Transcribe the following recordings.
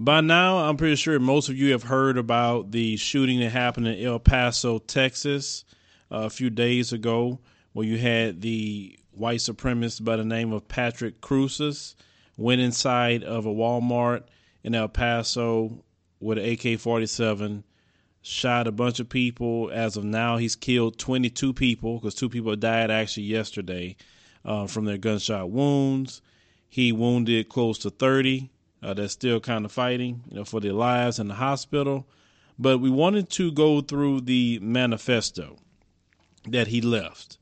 By now, I'm pretty sure most of you have heard about the shooting that happened in El Paso, Texas, a few days ago, where you had the white supremacist by the name of Patrick Crusius went inside of a Walmart in El Paso with an AK 47, shot a bunch of people. As of now, he's killed 22 people because two people died actually yesterday uh, from their gunshot wounds. He wounded close to 30 uh, that's still kind of fighting, you know, for their lives in the hospital. But we wanted to go through the manifesto that he left.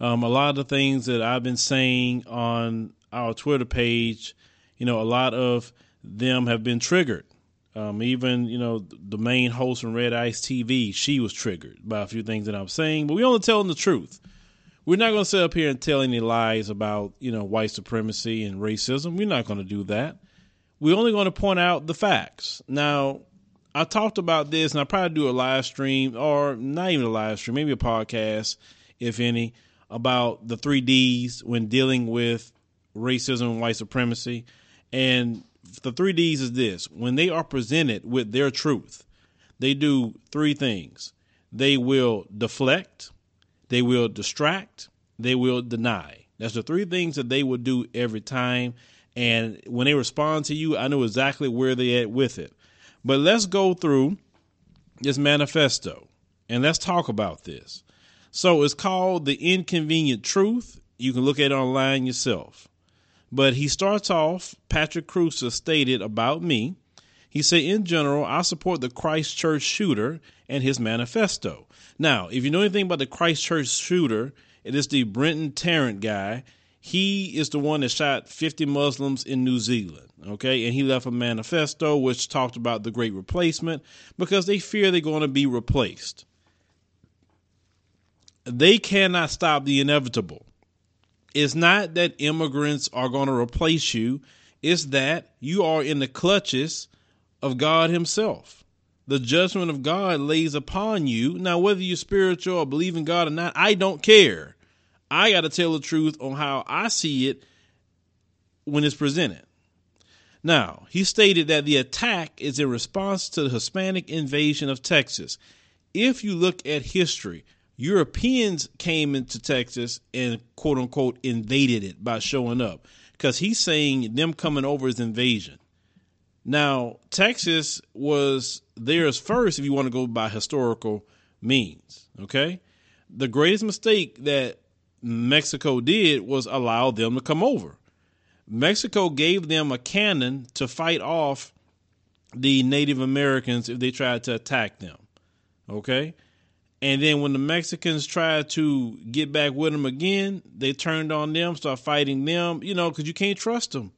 Um, a lot of the things that I've been saying on our Twitter page, you know, a lot of them have been triggered. Um, even you know the main host from Red Ice TV, she was triggered by a few things that I'm saying. But we only telling the truth. We're not going to sit up here and tell any lies about you know white supremacy and racism. We're not going to do that we're only going to point out the facts. Now, I talked about this, and I probably do a live stream, or not even a live stream, maybe a podcast, if any, about the three Ds when dealing with racism and white supremacy. And the three Ds is this when they are presented with their truth, they do three things they will deflect, they will distract, they will deny. That's the three things that they will do every time. And when they respond to you, I know exactly where they at with it. But let's go through this manifesto and let's talk about this. So it's called The Inconvenient Truth. You can look at it online yourself. But he starts off, Patrick Crusius stated about me. He said, in general, I support the Christchurch shooter and his manifesto. Now, if you know anything about the Christchurch shooter, it is the Brenton Tarrant guy he is the one that shot 50 Muslims in New Zealand. Okay. And he left a manifesto which talked about the great replacement because they fear they're going to be replaced. They cannot stop the inevitable. It's not that immigrants are going to replace you, it's that you are in the clutches of God Himself. The judgment of God lays upon you. Now, whether you're spiritual or believe in God or not, I don't care. I got to tell the truth on how I see it when it's presented. Now, he stated that the attack is in response to the Hispanic invasion of Texas. If you look at history, Europeans came into Texas and quote unquote invaded it by showing up because he's saying them coming over is invasion. Now, Texas was theirs first if you want to go by historical means, okay? The greatest mistake that Mexico did was allow them to come over. Mexico gave them a cannon to fight off the Native Americans if they tried to attack them. Okay? And then when the Mexicans tried to get back with them again, they turned on them, start fighting them, you know, because you can't trust them.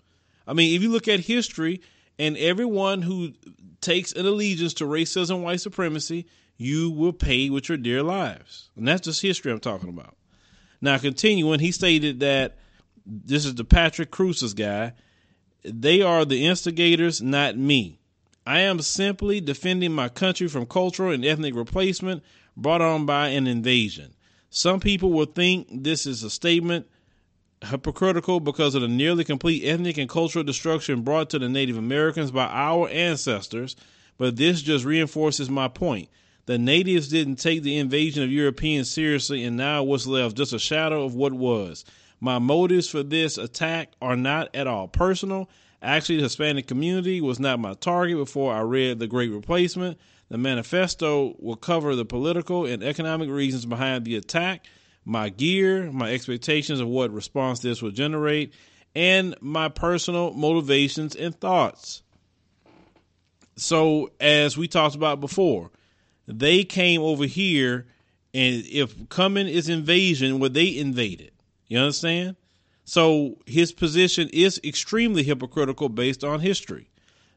I mean, if you look at history and everyone who takes an allegiance to racism, and white supremacy, you will pay with your dear lives. And that's just history I'm talking about. Now, continuing, he stated that this is the Patrick Crusius guy. They are the instigators, not me. I am simply defending my country from cultural and ethnic replacement brought on by an invasion. Some people will think this is a statement hypocritical because of the nearly complete ethnic and cultural destruction brought to the Native Americans by our ancestors, but this just reinforces my point. The natives didn't take the invasion of Europeans seriously, and now what's left just a shadow of what was. My motives for this attack are not at all personal. Actually, the Hispanic community was not my target before I read The Great Replacement. The manifesto will cover the political and economic reasons behind the attack, my gear, my expectations of what response this will generate, and my personal motivations and thoughts. So, as we talked about before, they came over here, and if coming is invasion, well, they invaded. You understand? So his position is extremely hypocritical based on history.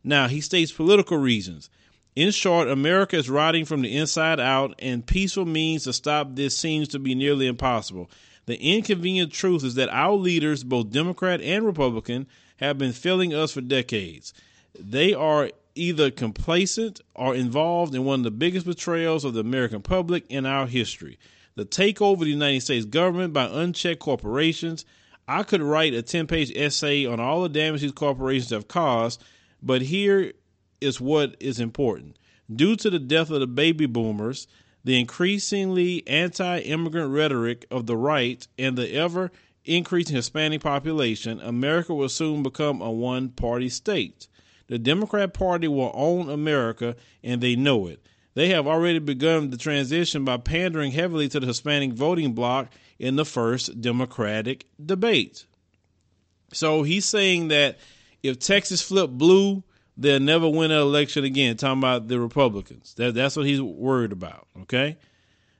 Now, he states political reasons. In short, America is rotting from the inside out, and peaceful means to stop this seems to be nearly impossible. The inconvenient truth is that our leaders, both Democrat and Republican, have been failing us for decades. They are either complacent or involved in one of the biggest betrayals of the American public in our history the takeover of the United States government by unchecked corporations. I could write a 10 page essay on all the damage these corporations have caused, but here is what is important. Due to the death of the baby boomers, the increasingly anti immigrant rhetoric of the right, and the ever increasing Hispanic population, America will soon become a one party state. The Democrat Party will own America, and they know it. They have already begun the transition by pandering heavily to the Hispanic voting bloc in the first Democratic debate. So he's saying that if Texas flipped blue, they'll never win an election again. Talking about the Republicans. That, that's what he's worried about. Okay.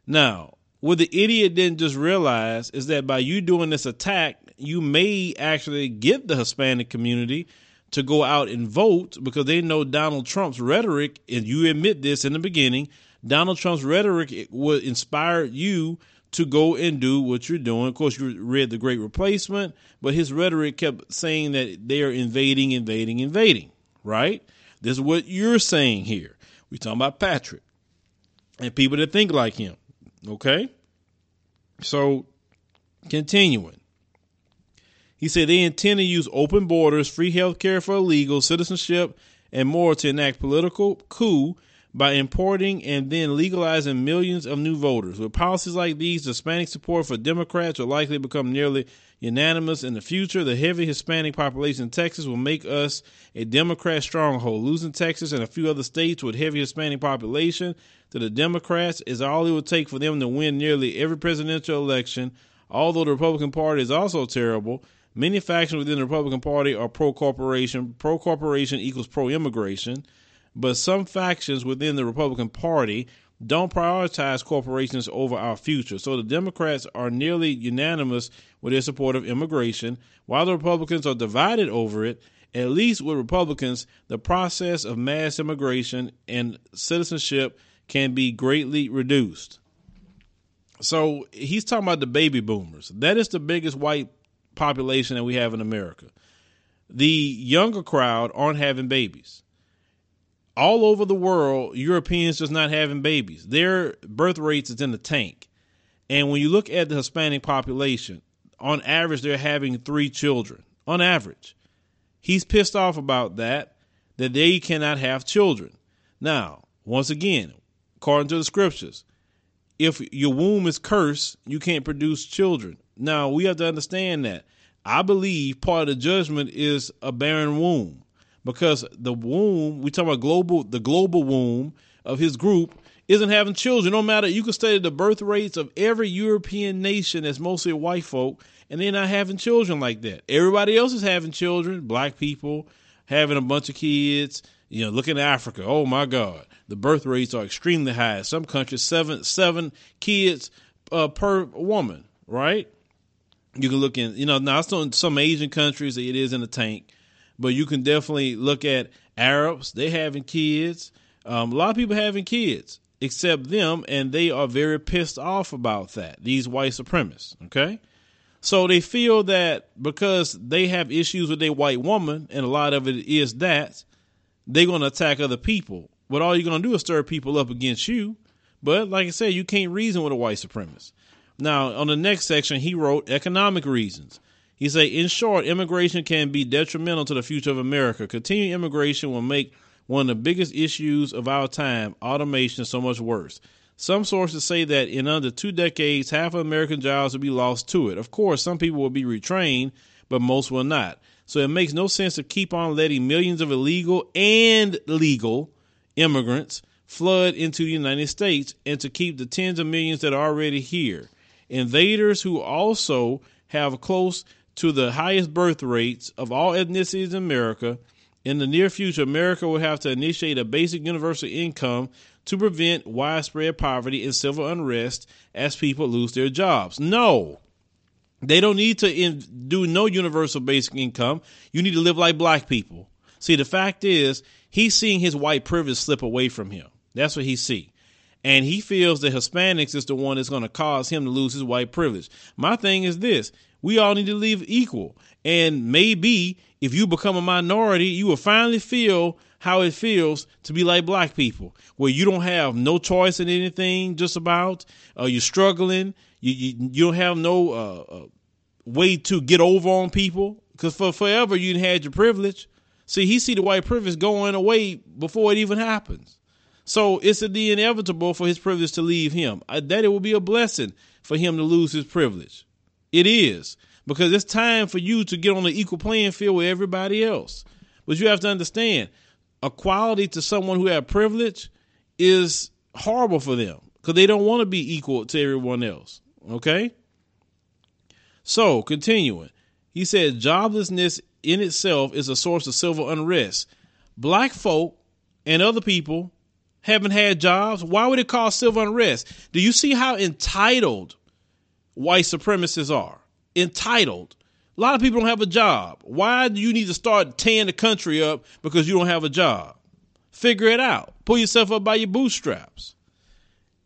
Now, what the idiot didn't just realize is that by you doing this attack, you may actually get the Hispanic community to go out and vote because they know Donald Trump's rhetoric, and you admit this in the beginning, Donald Trump's rhetoric would inspire you to go and do what you're doing. Of course, you read The Great Replacement, but his rhetoric kept saying that they are invading, invading, invading, right? This is what you're saying here. We're talking about Patrick and people that think like him, okay? So, continuing. He said they intend to use open borders, free health care for illegal, citizenship, and more to enact political coup by importing and then legalizing millions of new voters. With policies like these, Hispanic support for Democrats will likely become nearly unanimous in the future. The heavy Hispanic population in Texas will make us a Democrat stronghold. Losing Texas and a few other states with heavy Hispanic population to the Democrats is all it would take for them to win nearly every presidential election. Although the Republican Party is also terrible, Many factions within the Republican Party are pro corporation. Pro corporation equals pro immigration. But some factions within the Republican Party don't prioritize corporations over our future. So the Democrats are nearly unanimous with their support of immigration, while the Republicans are divided over it. At least with Republicans, the process of mass immigration and citizenship can be greatly reduced. So he's talking about the baby boomers. That is the biggest white population that we have in America. The younger crowd aren't having babies. All over the world, Europeans just not having babies. Their birth rates is in the tank. And when you look at the Hispanic population, on average, they're having three children. On average. He's pissed off about that, that they cannot have children. Now, once again, according to the scriptures, if your womb is cursed, you can't produce children. Now we have to understand that. I believe part of the judgment is a barren womb because the womb we talk about global the global womb of his group isn't having children. No matter you can study the birth rates of every European nation that's mostly white folk, and they're not having children like that. Everybody else is having children. Black people having a bunch of kids. You know, look at Africa. Oh my God, the birth rates are extremely high. Some countries seven seven kids uh, per woman, right? You can look in, you know, now in some Asian countries it is in the tank, but you can definitely look at Arabs. They having kids. Um, a lot of people having kids, except them, and they are very pissed off about that. These white supremacists. Okay, so they feel that because they have issues with a white woman, and a lot of it is that they're going to attack other people. But all you're going to do is stir people up against you. But like I said, you can't reason with a white supremacist. Now, on the next section, he wrote economic reasons. He said, in short, immigration can be detrimental to the future of America. Continued immigration will make one of the biggest issues of our time, automation, so much worse. Some sources say that in under two decades, half of American jobs will be lost to it. Of course, some people will be retrained, but most will not. So it makes no sense to keep on letting millions of illegal and legal immigrants flood into the United States and to keep the tens of millions that are already here invaders who also have close to the highest birth rates of all ethnicities in America. In the near future, America will have to initiate a basic universal income to prevent widespread poverty and civil unrest as people lose their jobs. No, they don't need to in, do no universal basic income. You need to live like black people. See, the fact is, he's seeing his white privilege slip away from him. That's what he see and he feels that Hispanics is the one that's going to cause him to lose his white privilege. My thing is this: we all need to live equal, and maybe if you become a minority, you will finally feel how it feels to be like black people, where you don't have no choice in anything, just about. Uh, you're struggling. You, you you don't have no uh, uh, way to get over on people because for forever you had your privilege. See, he see the white privilege going away before it even happens. So it's the inevitable for his privilege to leave him. Uh, that it will be a blessing for him to lose his privilege. It is because it's time for you to get on the equal playing field with everybody else. But you have to understand, equality to someone who had privilege is horrible for them because they don't want to be equal to everyone else. Okay. So continuing, he said joblessness in itself is a source of civil unrest. Black folk and other people haven't had jobs. Why would it cause civil unrest? Do you see how entitled white supremacists are? Entitled. A lot of people don't have a job. Why do you need to start tearing the country up because you don't have a job? Figure it out. Pull yourself up by your bootstraps.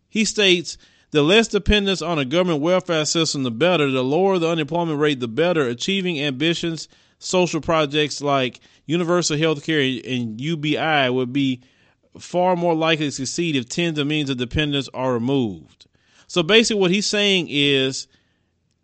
He states the less dependence on a government welfare system, the better. The lower the unemployment rate, the better. Achieving ambitions social projects like universal health care and UBI would be far more likely to succeed if tens of millions of dependents are removed. So basically, what he's saying is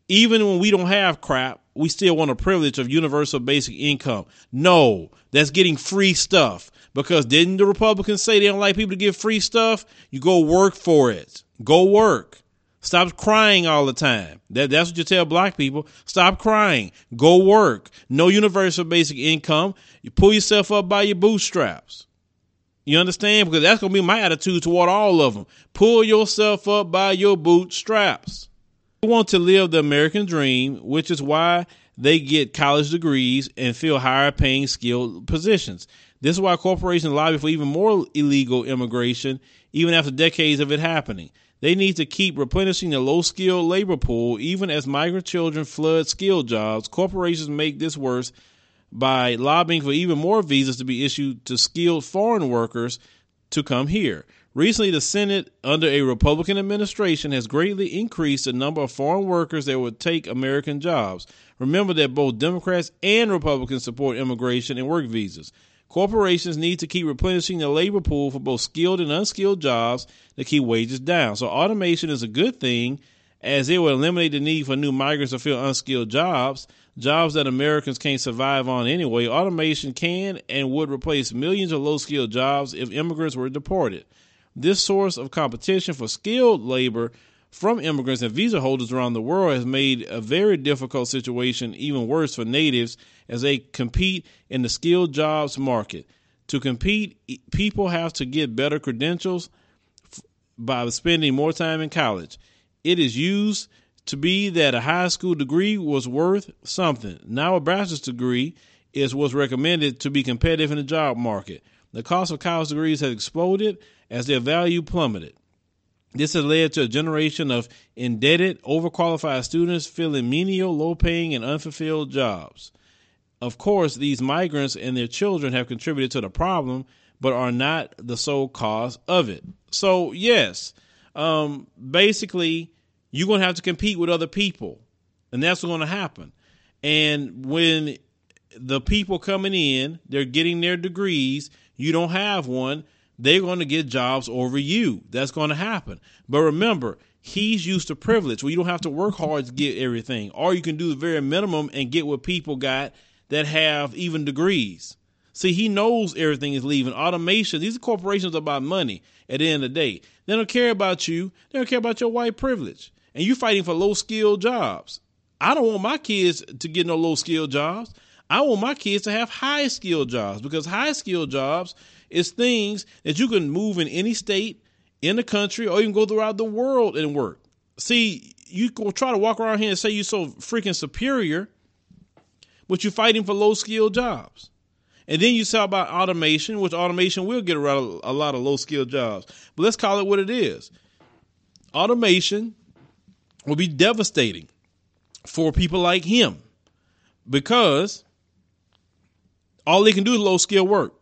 even when we don't have crap, we still want a privilege of universal basic income. No, that's getting free stuff. Because didn't the Republicans say they don't like people to get free stuff? You go work for it. Go work. Stop crying all the time. That, that's what you tell black people. Stop crying. Go work. No universal basic income. You pull yourself up by your bootstraps. You understand? Because that's going to be my attitude toward all of them. Pull yourself up by your bootstraps. We want to live the American dream, which is why they get college degrees and fill higher paying skilled positions. This is why corporations lobby for even more illegal immigration, even after decades of it happening. They need to keep replenishing the low skilled labor pool even as migrant children flood skilled jobs. Corporations make this worse by lobbying for even more visas to be issued to skilled foreign workers to come here. Recently, the Senate, under a Republican administration, has greatly increased the number of foreign workers that would take American jobs. Remember that both Democrats and Republicans support immigration and work visas. Corporations need to keep replenishing the labor pool for both skilled and unskilled jobs to keep wages down. So automation is a good thing as it will eliminate the need for new migrants to fill unskilled jobs, jobs that Americans can't survive on anyway. Automation can and would replace millions of low skilled jobs if immigrants were deported. This source of competition for skilled labor from immigrants and visa holders around the world has made a very difficult situation even worse for natives as they compete in the skilled jobs market. To compete, people have to get better credentials by spending more time in college. It is used to be that a high school degree was worth something. Now a bachelor's degree is what's recommended to be competitive in the job market. The cost of college degrees has exploded as their value plummeted. This has led to a generation of indebted, overqualified students filling menial, low paying, and unfulfilled jobs. Of course, these migrants and their children have contributed to the problem, but are not the sole cause of it. So, yes, um, basically, you're going to have to compete with other people, and that's going to happen. And when the people coming in, they're getting their degrees, you don't have one they're going to get jobs over you. That's going to happen. But remember, he's used to privilege where you don't have to work hard to get everything, or you can do the very minimum and get what people got that have even degrees. See, he knows everything is leaving. Automation, these corporations are about money at the end of the day. They don't care about you, they don't care about your white privilege. And you're fighting for low skilled jobs. I don't want my kids to get no low skilled jobs. I want my kids to have high skilled jobs because high skilled jobs is things that you can move in any state in the country or even go throughout the world and work. See, you can try to walk around here and say you're so freaking superior, but you're fighting for low skilled jobs. And then you talk about automation, which automation will get around a lot of low skilled jobs. But let's call it what it is. Automation will be devastating for people like him because all they can do is low skill work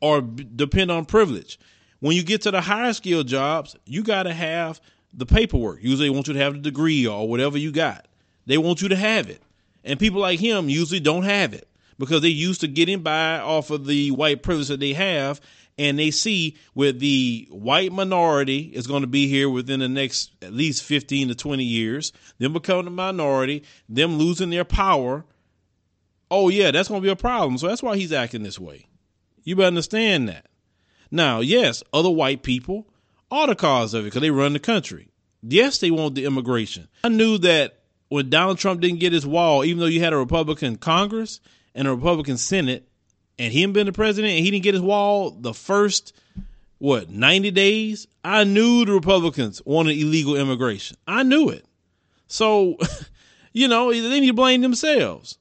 or depend on privilege. When you get to the higher skill jobs, you got to have the paperwork. Usually, they want you to have the degree or whatever you got. They want you to have it. And people like him usually don't have it because they're used to getting by off of the white privilege that they have. And they see with the white minority is going to be here within the next at least 15 to 20 years, them becoming a minority, them losing their power oh yeah, that's going to be a problem. So that's why he's acting this way. You better understand that. Now, yes, other white people are the cause of it because they run the country. Yes, they want the immigration. I knew that when Donald Trump didn't get his wall, even though you had a Republican Congress and a Republican Senate, and him being the president, and he didn't get his wall the first what 90 days, I knew the Republicans wanted illegal immigration. I knew it. So, you know, need to blame themselves.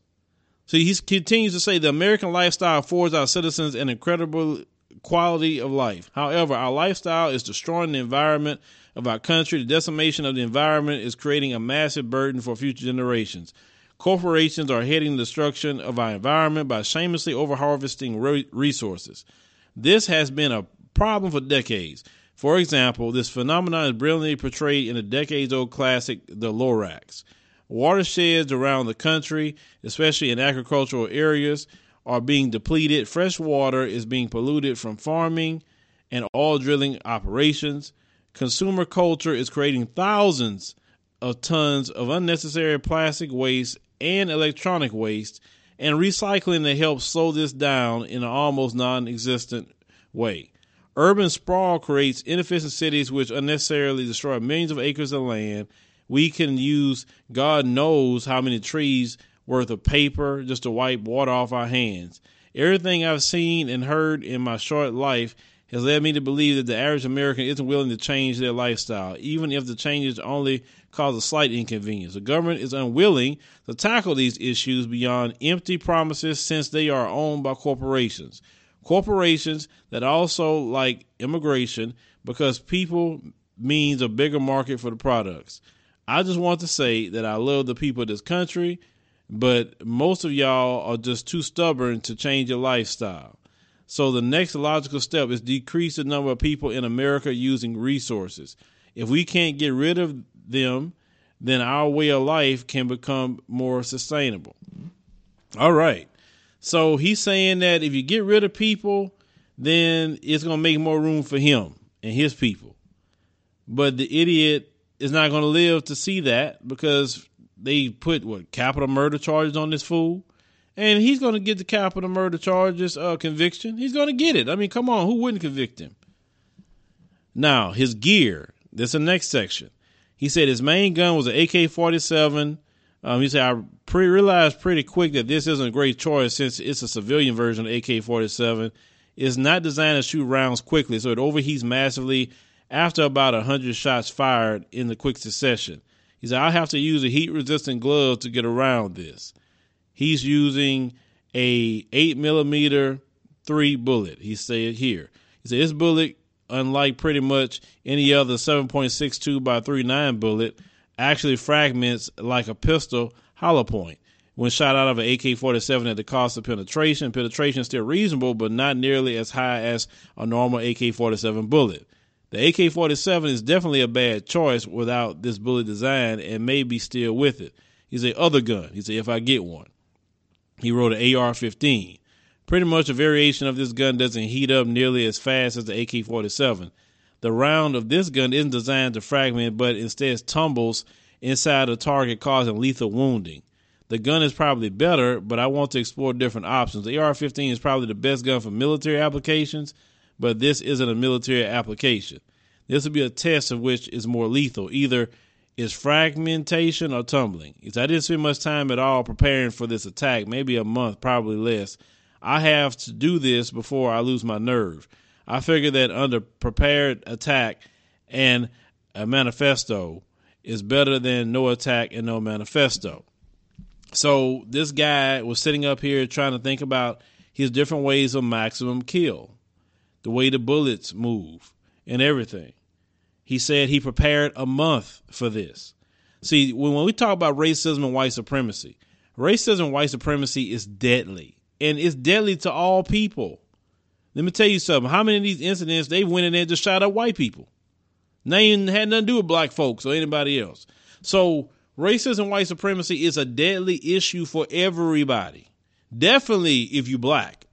So he continues to say the American lifestyle affords our citizens an incredible quality of life. However, our lifestyle is destroying the environment of our country. The decimation of the environment is creating a massive burden for future generations. Corporations are heading the destruction of our environment by shamelessly overharvesting resources. This has been a problem for decades. For example, this phenomenon is brilliantly portrayed in the decades old classic The Lorax. Watersheds around the country, especially in agricultural areas, are being depleted. Fresh water is being polluted from farming and oil drilling operations. Consumer culture is creating thousands of tons of unnecessary plastic waste and electronic waste, and recycling to help slow this down in an almost non existent way. Urban sprawl creates inefficient cities which unnecessarily destroy millions of acres of land. We can use God knows how many trees worth of paper just to wipe water off our hands. Everything I've seen and heard in my short life has led me to believe that the average American isn't willing to change their lifestyle, even if the changes only cause a slight inconvenience. The government is unwilling to tackle these issues beyond empty promises since they are owned by corporations corporations that also like immigration because people means a bigger market for the products. I just want to say that I love the people of this country, but most of y'all are just too stubborn to change your lifestyle. So the next logical step is decrease the number of people in America using resources. If we can't get rid of them, then our way of life can become more sustainable. All right. So he's saying that if you get rid of people, then it's going to make more room for him and his people. But the idiot is not going to live to see that because they put what capital murder charges on this fool, and he's going to get the capital murder charges uh, conviction. He's going to get it. I mean, come on, who wouldn't convict him? Now his gear. This is the next section. He said his main gun was an AK forty seven um, he said, I pre- realized pretty quick that this isn't a great choice since it's a civilian version of AK 47. It's not designed to shoot rounds quickly, so it overheats massively after about 100 shots fired in the quick succession. He said, I'll have to use a heat resistant glove to get around this. He's using a 8 millimeter 3 bullet, he said here. He said, this bullet, unlike pretty much any other 7.62 by 39 bullet, actually fragments like a pistol hollow point. When shot out of an AK 47 at the cost of penetration, penetration is still reasonable, but not nearly as high as a normal AK 47 bullet. The AK 47 is definitely a bad choice without this bullet design and maybe still with it. He's a other gun. He said, if I get one. He wrote an AR 15. Pretty much a variation of this gun doesn't heat up nearly as fast as the AK 47. The round of this gun isn't designed to fragment, but instead tumbles inside the target, causing lethal wounding. The gun is probably better, but I want to explore different options. The AR 15 is probably the best gun for military applications, but this isn't a military application. This will be a test of which is more lethal. Either is fragmentation or tumbling. I didn't spend much time at all preparing for this attack, maybe a month, probably less. I have to do this before I lose my nerve. I figure that under prepared attack and a manifesto is better than no attack and no manifesto. So this guy was sitting up here trying to think about his different ways of maximum kill, the way the bullets move, and everything. He said he prepared a month for this. See, when, when we talk about racism and white supremacy, racism and white supremacy is deadly, and it's deadly to all people. Let me tell you something. How many of these incidents they went in there and just shot at white people? They ain't had nothing to do with black folks or anybody else. So racism, white supremacy is a deadly issue for everybody. Definitely if you black.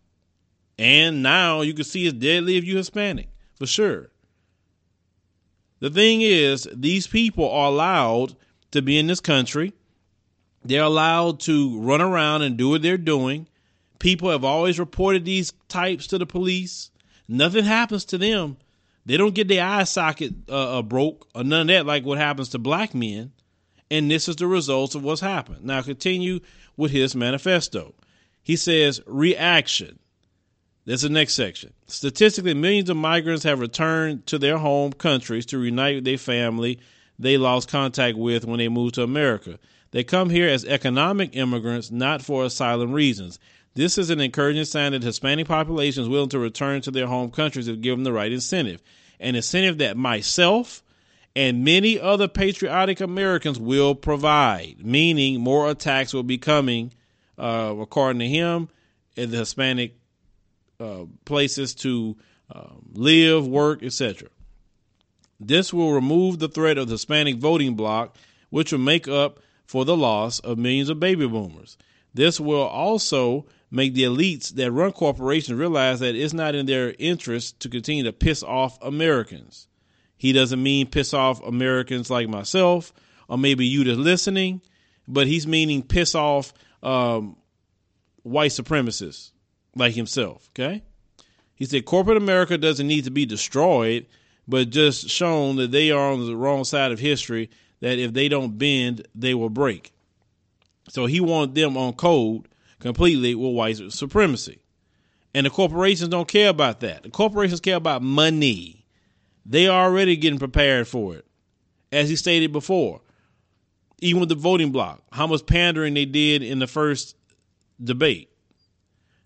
And now you can see it's deadly if you Hispanic, for sure. The thing is, these people are allowed to be in this country They're allowed to run around and do what they're doing. People have always reported these types to the police. Nothing happens to them. They don't get their eye socket uh, uh, broke or none of that, like what happens to black men. And this is the results of what's happened. Now, continue with his manifesto. He says, reaction. That's the next section. Statistically, millions of migrants have returned to their home countries to reunite with their family they lost contact with when they moved to America. They come here as economic immigrants, not for asylum reasons. This is an encouraging sign that Hispanic populations willing to return to their home countries if given the right incentive. An incentive that myself and many other patriotic Americans will provide, meaning more attacks will be coming, uh, according to him, in the Hispanic uh, places to uh, live, work, etc. This will remove the threat of the Hispanic voting bloc, which will make up for the loss of millions of baby boomers. This will also make the elites that run corporations realize that it's not in their interest to continue to piss off Americans. He doesn't mean piss off Americans like myself or maybe you that's listening, but he's meaning piss off um, white supremacists like himself. Okay? He said corporate America doesn't need to be destroyed, but just shown that they are on the wrong side of history, that if they don't bend, they will break. So he wanted them on code completely with white supremacy. And the corporations don't care about that. The corporations care about money. They are already getting prepared for it. As he stated before, even with the voting bloc, how much pandering they did in the first debate.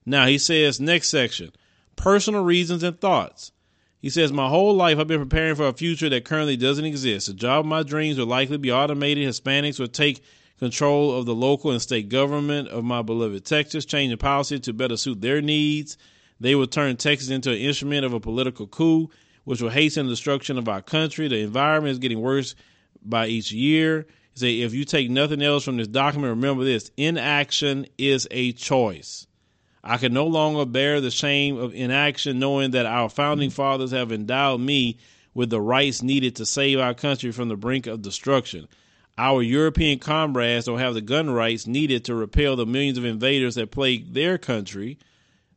Now he says, next section, personal reasons and thoughts. He says, My whole life I've been preparing for a future that currently doesn't exist. The job of my dreams will likely be automated. Hispanics will take control of the local and state government of my beloved Texas, changing policy to better suit their needs. They will turn Texas into an instrument of a political coup, which will hasten the destruction of our country. The environment is getting worse by each year. Say, if you take nothing else from this document, remember this inaction is a choice. I can no longer bear the shame of inaction, knowing that our founding fathers have endowed me with the rights needed to save our country from the brink of destruction. Our European comrades don't have the gun rights needed to repel the millions of invaders that plague their country.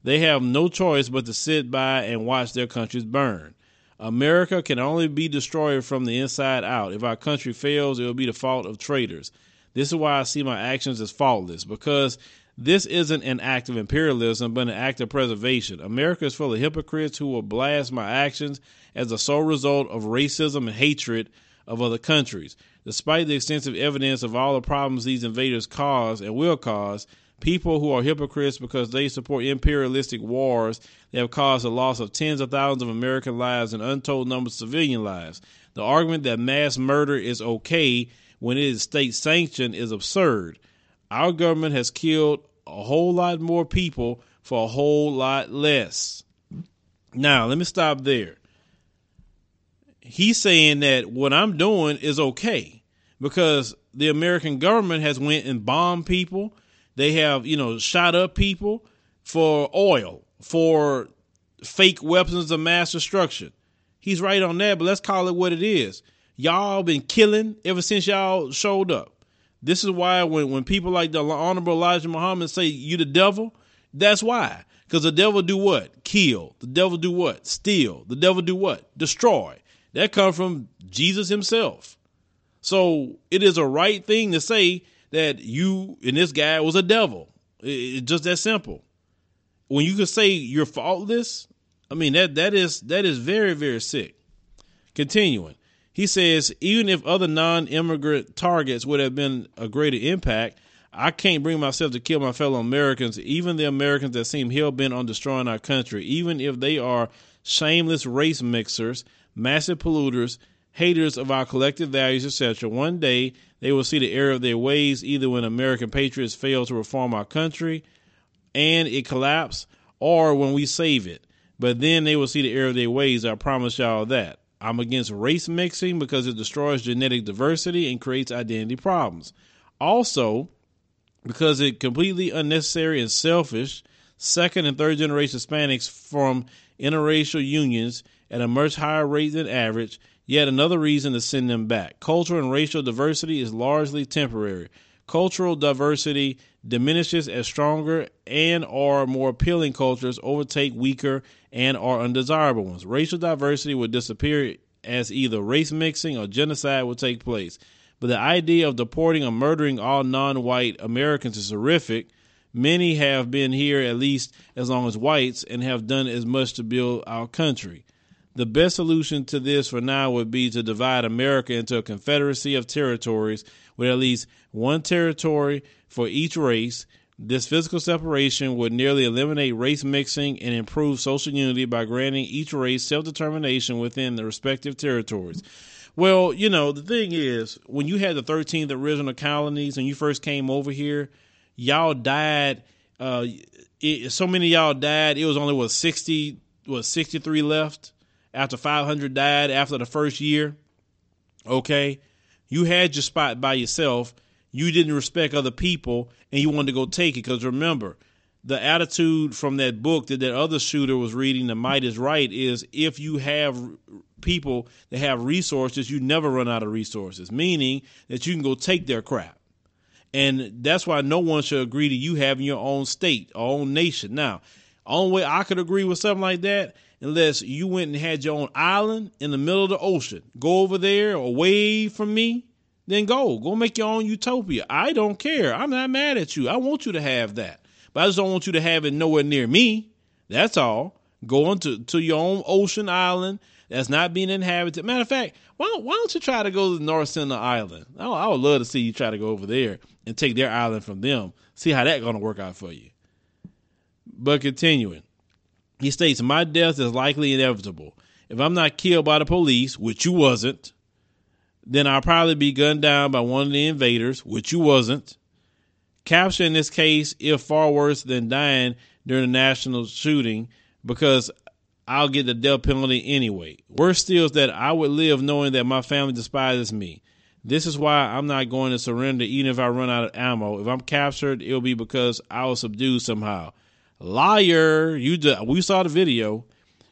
They have no choice but to sit by and watch their countries burn. America can only be destroyed from the inside out. If our country fails, it will be the fault of traitors. This is why I see my actions as faultless, because this isn't an act of imperialism, but an act of preservation. America is full of hypocrites who will blast my actions as a sole result of racism and hatred of other countries. Despite the extensive evidence of all the problems these invaders cause and will cause, people who are hypocrites because they support imperialistic wars that have caused the loss of tens of thousands of American lives and untold numbers of civilian lives. The argument that mass murder is okay when it is state sanctioned is absurd. Our government has killed a whole lot more people for a whole lot less. Now, let me stop there. He's saying that what I'm doing is okay because the American government has went and bombed people. They have, you know, shot up people for oil, for fake weapons of mass destruction. He's right on that, but let's call it what it is. Y'all been killing ever since y'all showed up. This is why when, when people like the Honorable Elijah Muhammad say you the devil, that's why. Because the devil do what? Kill. The devil do what? Steal. The devil do what? Destroy. That comes from Jesus himself. So it is a right thing to say that you and this guy was a devil. It's just that simple. When you can say you're faultless, I mean that that is that is very very sick. Continuing, he says, even if other non immigrant targets would have been a greater impact, I can't bring myself to kill my fellow Americans, even the Americans that seem hell bent on destroying our country, even if they are shameless race mixers, massive polluters, haters of our collective values, etc. One day they will see the error of their ways, either when American patriots fail to reform our country and it collapse, or when we save it. But then they will see the error of their ways. I promise y'all that. I'm against race mixing because it destroys genetic diversity and creates identity problems. Also, because it completely unnecessary and selfish second and third generation Hispanics from interracial unions at a much higher rate than average, yet another reason to send them back. Cultural and racial diversity is largely temporary. cultural diversity diminishes as stronger and or more appealing cultures overtake weaker and or undesirable ones. Racial diversity would disappear as either race mixing or genocide would take place. But the idea of deporting or murdering all non-white Americans is horrific. Many have been here at least as long as whites and have done as much to build our country. The best solution to this for now would be to divide America into a confederacy of territories with at least one territory for each race. This physical separation would nearly eliminate race mixing and improve social unity by granting each race self determination within the respective territories. Well, you know, the thing is, when you had the 13th original colonies and you first came over here, y'all died. Uh, it, so many y'all died. It was only what 60, what 63 left after 500 died after the first year. Okay, you had your spot by yourself. You didn't respect other people, and you wanted to go take it. Because remember, the attitude from that book that that other shooter was reading, "The Might Is Right," is if you have people that have resources, you never run out of resources. Meaning that you can go take their crap. And that's why no one should agree to you having your own state, own nation. Now, only way I could agree with something like that unless you went and had your own island in the middle of the ocean. Go over there away from me, then go. Go make your own utopia. I don't care. I'm not mad at you. I want you to have that. But I just don't want you to have it nowhere near me. That's all. Go into to your own ocean island that's not being inhabited. Matter of fact, why don't, why don't you try to go to the North Sentinel Island? I, I would love to see you try to go over there and take their island from them. See how that's going to work out for you. But continuing. He states, My death is likely inevitable. If I'm not killed by the police, which you wasn't, then I'll probably be gunned down by one of the invaders, which you wasn't. Capture in this case, if far worse than dying during a national shooting, because I'll get the death penalty anyway. Worse still is that I would live knowing that my family despises me. This is why I'm not going to surrender even if I run out of ammo. If I'm captured, it'll be because I was subdued somehow. Liar, you just, we saw the video.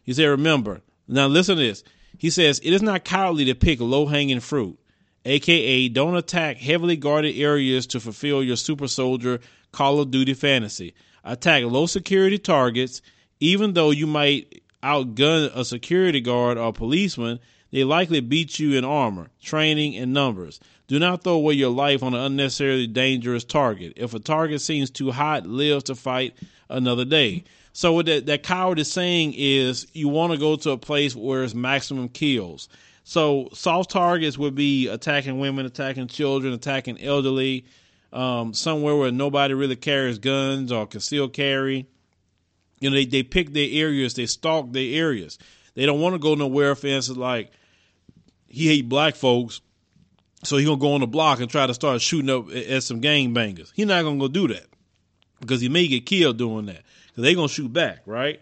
He said, remember, now listen to this. He says, it is not cowardly to pick low hanging fruit, aka don't attack heavily guarded areas to fulfill your super soldier Call of Duty fantasy. Attack low security targets, even though you might outgun a security guard or policeman, they likely beat you in armor, training, and numbers. Do not throw away your life on an unnecessarily dangerous target. If a target seems too hot, live to fight another day. So what that, that coward is saying is you want to go to a place where it's maximum kills. So soft targets would be attacking women, attacking children, attacking elderly, um, somewhere where nobody really carries guns or concealed carry. You know, they, they pick their areas, they stalk their areas. They don't want to go nowhere, for instance, like he hate black folks, so he gonna go on the block and try to start shooting up at some gang bangers. He not gonna go do that because he may get killed doing that because they gonna shoot back, right?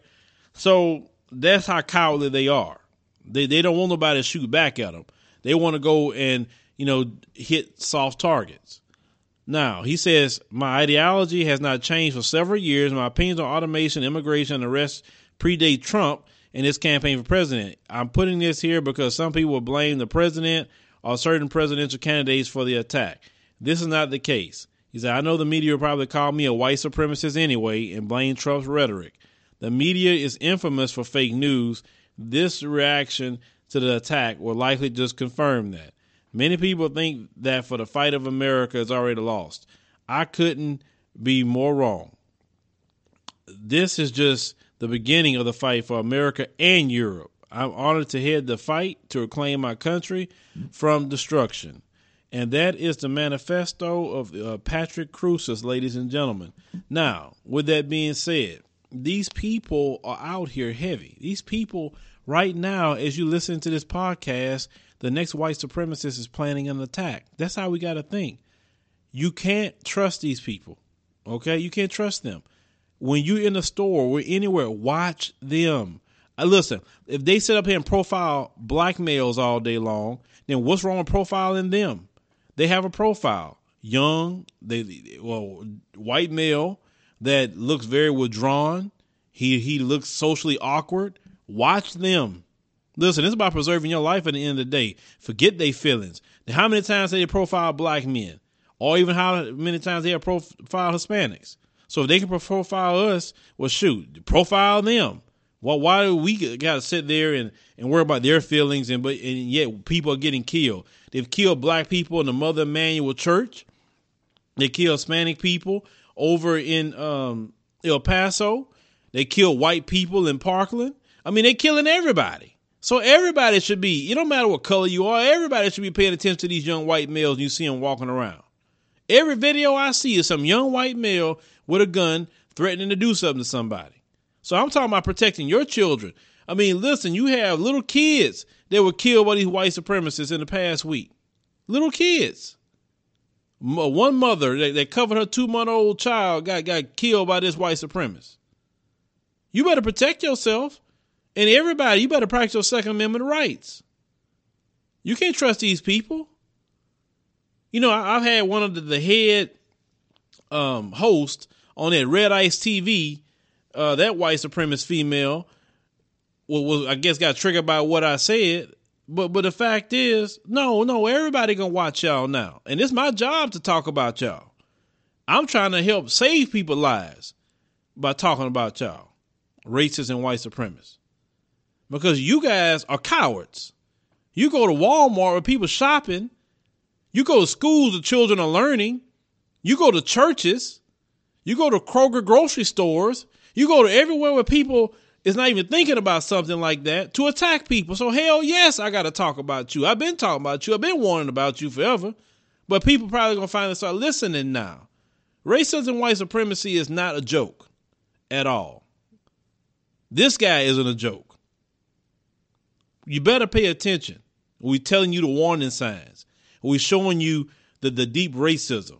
So that's how cowardly they are. They they don't want nobody to shoot back at them. They want to go and you know hit soft targets. Now he says my ideology has not changed for several years. My opinions on automation, immigration, and arrests predate Trump and his campaign for president. I'm putting this here because some people blame the president or certain presidential candidates for the attack. This is not the case. He said, I know the media will probably call me a white supremacist anyway and blame Trump's rhetoric. The media is infamous for fake news. This reaction to the attack will likely just confirm that. Many people think that for the fight of America is already lost. I couldn't be more wrong. This is just the beginning of the fight for America and Europe. I'm honored to head the fight to reclaim my country from destruction. And that is the manifesto of uh, Patrick Crusius, ladies and gentlemen. Now, with that being said, these people are out here heavy. These people, right now, as you listen to this podcast, the next white supremacist is planning an attack. That's how we got to think. You can't trust these people. Okay? You can't trust them. When you're in a store or anywhere, watch them. Uh, listen, if they sit up here and profile black males all day long, then what's wrong with profiling them? They have a profile. Young, they well, white male that looks very withdrawn. He he looks socially awkward. Watch them. Listen, it's about preserving your life at the end of the day. Forget their feelings. How many times they profile black men? or even how many times they have profiled Hispanics. So if they can profile us, well, shoot, profile them. Well, why do we got to sit there and, and worry about their feelings? And but and yet people are getting killed. They've killed black people in the Mother Emanuel Church. They killed Hispanic people over in um, El Paso. They kill white people in Parkland. I mean, they're killing everybody. So everybody should be, it don't matter what color you are, everybody should be paying attention to these young white males you see them walking around. Every video I see is some young white male with a gun threatening to do something to somebody. So I'm talking about protecting your children. I mean, listen, you have little kids that were killed by these white supremacists in the past week. Little kids. One mother that, that covered her two month old child got, got killed by this white supremacist. You better protect yourself. And everybody, you better practice your Second Amendment rights. You can't trust these people. You know, I've had one of the, the head um, host on that Red Ice TV, uh, that white supremacist female, was, was I guess got triggered by what I said. But but the fact is, no, no, everybody gonna watch y'all now, and it's my job to talk about y'all. I'm trying to help save people lives by talking about y'all, racists and white supremacists, because you guys are cowards. You go to Walmart where people shopping. You go to schools where children are learning. You go to churches. You go to Kroger grocery stores. You go to everywhere where people is not even thinking about something like that to attack people. So hell yes, I got to talk about you. I've been talking about you. I've been warning about you forever. But people probably gonna finally start listening now. Racism white supremacy is not a joke at all. This guy isn't a joke. You better pay attention. We're telling you the warning signs. We're showing you the, the deep racism.